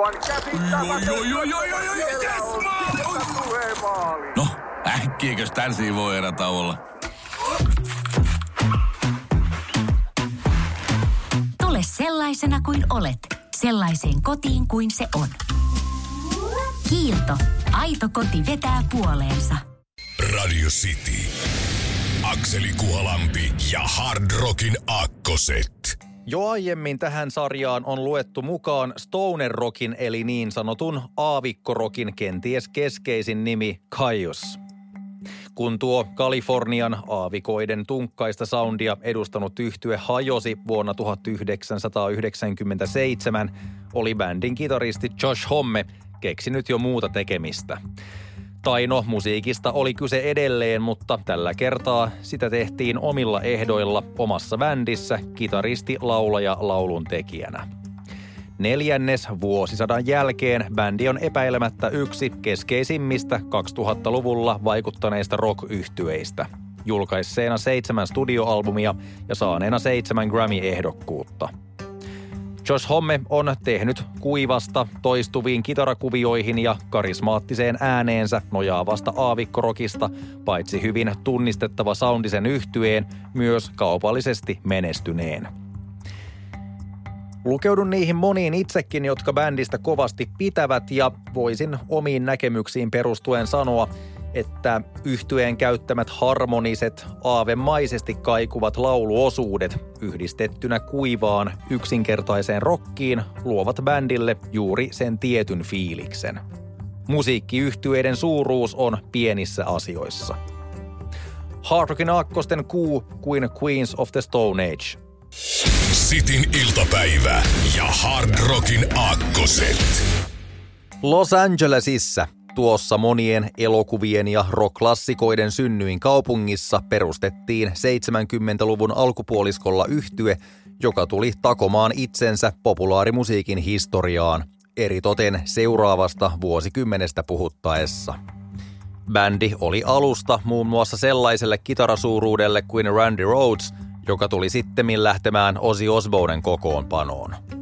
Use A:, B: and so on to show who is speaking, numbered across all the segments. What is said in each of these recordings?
A: Aivan käsittämätöntä.
B: Joo, joo, joo, joo, joo, joo,
A: Siellä
B: yes. No, äkkiäkös tän voi erä olla?
C: Tule sellaisena kuin olet, sellaiseen kotiin kuin se on. Kiilto. Aito koti vetää puoleensa.
D: Radio City. Akseli Kuhalampi ja Hard Rockin Akkoset.
E: Jo aiemmin tähän sarjaan on luettu mukaan Stoner Rockin eli niin sanotun aavikkorokin kenties keskeisin nimi Kaius. Kun tuo Kalifornian aavikoiden tunkkaista soundia edustanut yhtye hajosi vuonna 1997, oli bändin kitaristi Josh Homme keksinyt jo muuta tekemistä. Tai no, musiikista oli kyse edelleen, mutta tällä kertaa sitä tehtiin omilla ehdoilla omassa bändissä kitaristi, laulaja, laulun tekijänä. Neljännes vuosisadan jälkeen bändi on epäilemättä yksi keskeisimmistä 2000-luvulla vaikuttaneista rock-yhtyeistä. Julkaisseena seitsemän studioalbumia ja saaneena seitsemän Grammy-ehdokkuutta – Josh Homme on tehnyt kuivasta toistuviin kitarakuvioihin ja karismaattiseen ääneensä nojaavasta aavikkorokista, paitsi hyvin tunnistettava soundisen yhtyeen, myös kaupallisesti menestyneen. Lukeudun niihin moniin itsekin, jotka bändistä kovasti pitävät ja voisin omiin näkemyksiin perustuen sanoa, että yhtyeen käyttämät harmoniset, aavemaisesti kaikuvat lauluosuudet yhdistettynä kuivaan, yksinkertaiseen rokkiin luovat bändille juuri sen tietyn fiiliksen. Musiikkiyhtyeiden suuruus on pienissä asioissa. Hard Rockin aakkosten kuu kuin Queens of the Stone Age.
D: Sitin iltapäivä ja Hard Rockin Aakkoset.
E: Los Angelesissa – Tuossa monien elokuvien ja rock-klassikoiden synnyin kaupungissa perustettiin 70-luvun alkupuoliskolla yhtye, joka tuli takomaan itsensä populaarimusiikin historiaan, eritoten seuraavasta vuosikymmenestä puhuttaessa. Bändi oli alusta muun muassa sellaiselle kitarasuuruudelle kuin Randy Rhodes, joka tuli sittemmin lähtemään Ozzy Osbournen kokoonpanoon.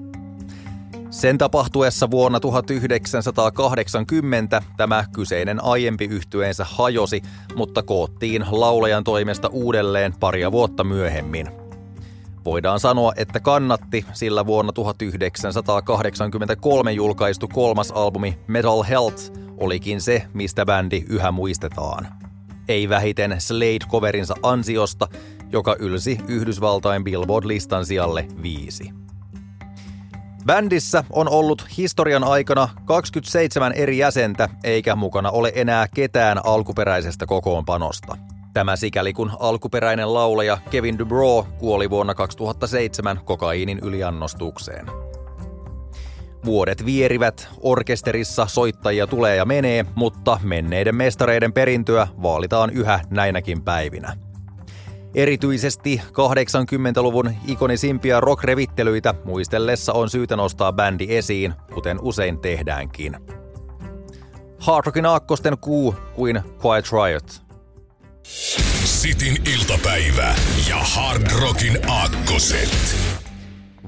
E: Sen tapahtuessa vuonna 1980 tämä kyseinen aiempi yhtyeensä hajosi, mutta koottiin laulajan toimesta uudelleen paria vuotta myöhemmin. Voidaan sanoa, että kannatti, sillä vuonna 1983 julkaistu kolmas albumi Metal Health olikin se, mistä bändi yhä muistetaan. Ei vähiten Slade-coverinsa ansiosta, joka ylsi Yhdysvaltain Billboard-listan sijalle viisi. Bändissä on ollut historian aikana 27 eri jäsentä, eikä mukana ole enää ketään alkuperäisestä kokoonpanosta. Tämä sikäli kun alkuperäinen laulaja Kevin DuBrow kuoli vuonna 2007 kokaiinin yliannostukseen. Vuodet vierivät, orkesterissa soittajia tulee ja menee, mutta menneiden mestareiden perintöä vaalitaan yhä näinäkin päivinä – Erityisesti 80-luvun ikonisimpia rock-revittelyitä muistellessa on syytä nostaa bändi esiin, kuten usein tehdäänkin. Hard Rockin aakkosten kuu kuin Quiet Riot.
D: Sitin iltapäivä ja Hard Rockin aakkoset.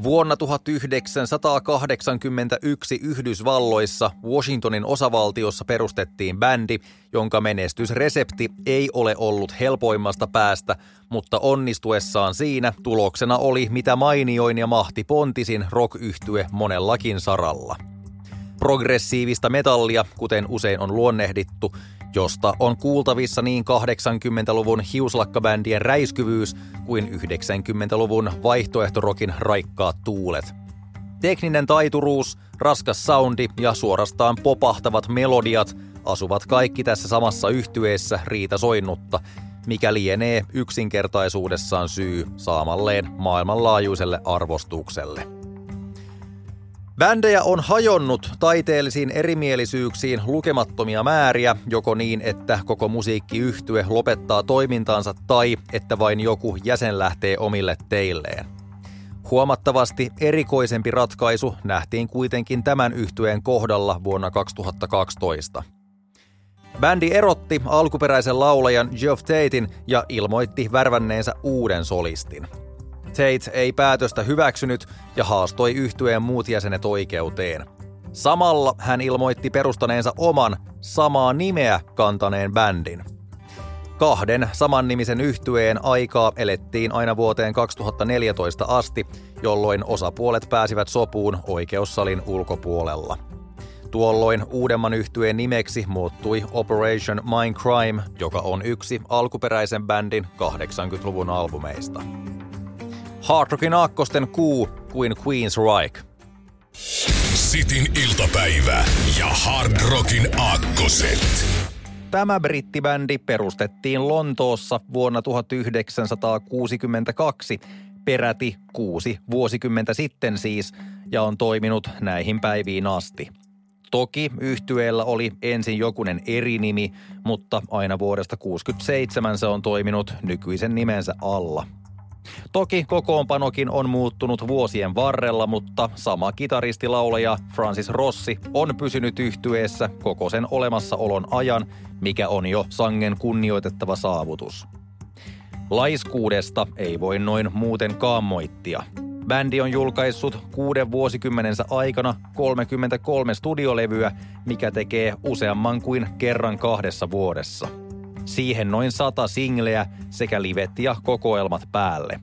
E: Vuonna 1981 Yhdysvalloissa Washingtonin osavaltiossa perustettiin bändi, jonka menestysresepti ei ole ollut helpoimmasta päästä, mutta onnistuessaan siinä tuloksena oli mitä mainioin ja mahti pontisin rock monellakin saralla. Progressiivista metallia, kuten usein on luonnehdittu, josta on kuultavissa niin 80-luvun hiuslakkabändien räiskyvyys kuin 90-luvun vaihtoehtorokin raikkaat tuulet. Tekninen taituruus, raskas soundi ja suorastaan popahtavat melodiat asuvat kaikki tässä samassa yhtyeessä Riita Soinnutta, mikä lienee yksinkertaisuudessaan syy saamalleen maailmanlaajuiselle arvostukselle. Bändejä on hajonnut taiteellisiin erimielisyyksiin lukemattomia määriä, joko niin, että koko musiikkiyhtye lopettaa toimintaansa tai että vain joku jäsen lähtee omille teilleen. Huomattavasti erikoisempi ratkaisu nähtiin kuitenkin tämän yhtyeen kohdalla vuonna 2012. Bändi erotti alkuperäisen laulajan Geoff Tatein ja ilmoitti värvänneensä uuden solistin – Tate ei päätöstä hyväksynyt ja haastoi yhtyeen muut jäsenet oikeuteen. Samalla hän ilmoitti perustaneensa oman samaa nimeä kantaneen bändin. Kahden samannimisen yhtyeen aikaa elettiin aina vuoteen 2014 asti, jolloin osapuolet pääsivät sopuun oikeussalin ulkopuolella. Tuolloin uudemman yhtyeen nimeksi muuttui Operation Mindcrime, joka on yksi alkuperäisen bändin 80-luvun albumeista. Hard Rockin aakkosten kuu kuin Queen's Reich.
D: Sitin iltapäivä ja Hard Rockin aakkoset.
E: Tämä brittibändi perustettiin Lontoossa vuonna 1962, peräti kuusi vuosikymmentä sitten siis, ja on toiminut näihin päiviin asti. Toki yhtyeellä oli ensin jokunen eri nimi, mutta aina vuodesta 1967 se on toiminut nykyisen nimensä alla. Toki kokoonpanokin on muuttunut vuosien varrella, mutta sama kitaristilaulaja Francis Rossi on pysynyt yhtyeessä koko sen olemassaolon ajan, mikä on jo sangen kunnioitettava saavutus. Laiskuudesta ei voi noin muuten moittia. Bändi on julkaissut kuuden vuosikymmenensä aikana 33 studiolevyä, mikä tekee useamman kuin kerran kahdessa vuodessa – siihen noin sata singleä sekä livet ja kokoelmat päälle.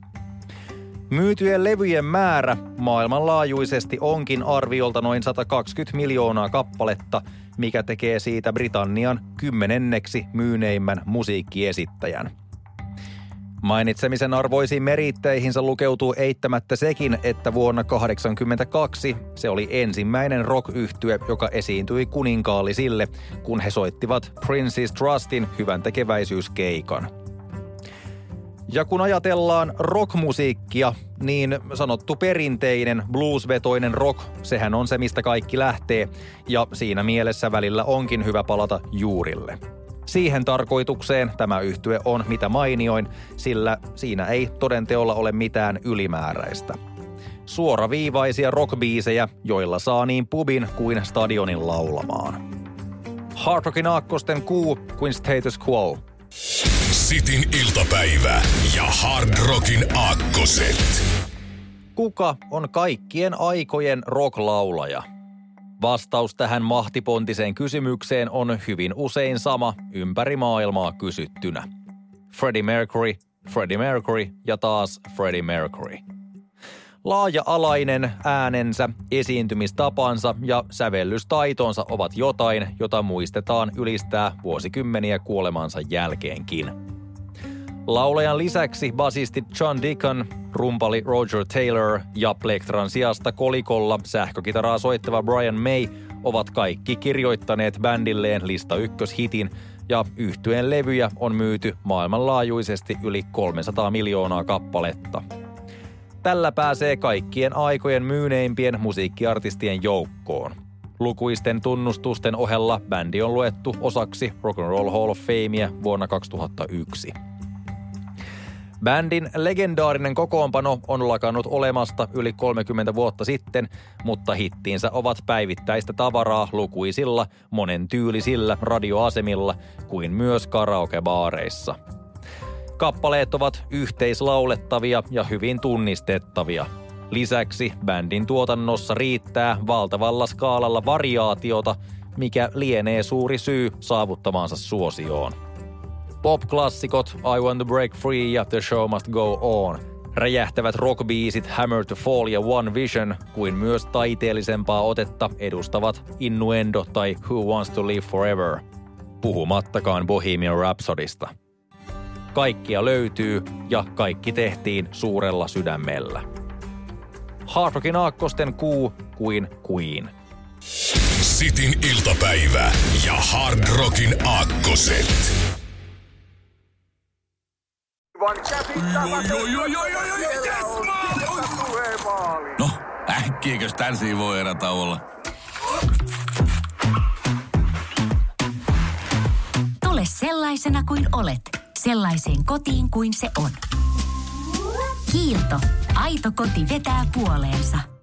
E: Myytyjen levyjen määrä maailmanlaajuisesti onkin arviolta noin 120 miljoonaa kappaletta, mikä tekee siitä Britannian kymmenenneksi myyneimmän musiikkiesittäjän – Mainitsemisen arvoisiin meritteihinsä lukeutuu eittämättä sekin, että vuonna 1982 se oli ensimmäinen rock joka esiintyi kuninkaallisille, kun he soittivat Prince's Trustin hyvän tekeväisyyskeikan. Ja kun ajatellaan rockmusiikkia, niin sanottu perinteinen bluesvetoinen rock, sehän on se, mistä kaikki lähtee, ja siinä mielessä välillä onkin hyvä palata juurille – Siihen tarkoitukseen tämä yhtye on mitä mainioin, sillä siinä ei todenteolla ole mitään ylimääräistä. Suoraviivaisia rockbiisejä, joilla saa niin pubin kuin stadionin laulamaan. Hard Rockin aakkosten kuu kuin status quo.
D: Sitin iltapäivä ja Hard Rockin aakkoset.
E: Kuka on kaikkien aikojen rocklaulaja? Vastaus tähän mahtipontiseen kysymykseen on hyvin usein sama ympäri maailmaa kysyttynä. Freddie Mercury, Freddie Mercury ja taas Freddie Mercury. Laaja-alainen äänensä, esiintymistapansa ja sävellystaitonsa ovat jotain, jota muistetaan ylistää vuosikymmeniä kuolemansa jälkeenkin. Laulajan lisäksi basisti John Deacon, rumpali Roger Taylor ja plektran sijasta kolikolla sähkökitaraa soittava Brian May ovat kaikki kirjoittaneet bändilleen lista ykköshitin ja yhtyeen levyjä on myyty maailmanlaajuisesti yli 300 miljoonaa kappaletta. Tällä pääsee kaikkien aikojen myyneimpien musiikkiartistien joukkoon. Lukuisten tunnustusten ohella bändi on luettu osaksi Rock and Roll Hall of Famea vuonna 2001. Bändin legendaarinen kokoonpano on lakannut olemasta yli 30 vuotta sitten, mutta hittiinsä ovat päivittäistä tavaraa lukuisilla, monen tyylisillä radioasemilla kuin myös karaokebaareissa. Kappaleet ovat yhteislaulettavia ja hyvin tunnistettavia. Lisäksi bändin tuotannossa riittää valtavalla skaalalla variaatiota, mikä lienee suuri syy saavuttamaansa suosioon. Pop-klassikot I Want to Break Free ja The Show Must Go On räjähtävät rockbiisit Hammer to Fall ja One Vision kuin myös taiteellisempaa otetta edustavat Innuendo tai Who Wants to Live Forever, puhumattakaan Bohemian Rhapsodista. Kaikkia löytyy ja kaikki tehtiin suurella sydämellä. Hard Rockin aakkosten kuu kuin Queen.
D: Sitin iltapäivä ja Hard Rockin aakkoset.
B: No, äkkiäkös tän voi erä olla?
C: Tule sellaisena kuin olet, sellaiseen kotiin kuin se on. Kiilto. Aito koti vetää puoleensa.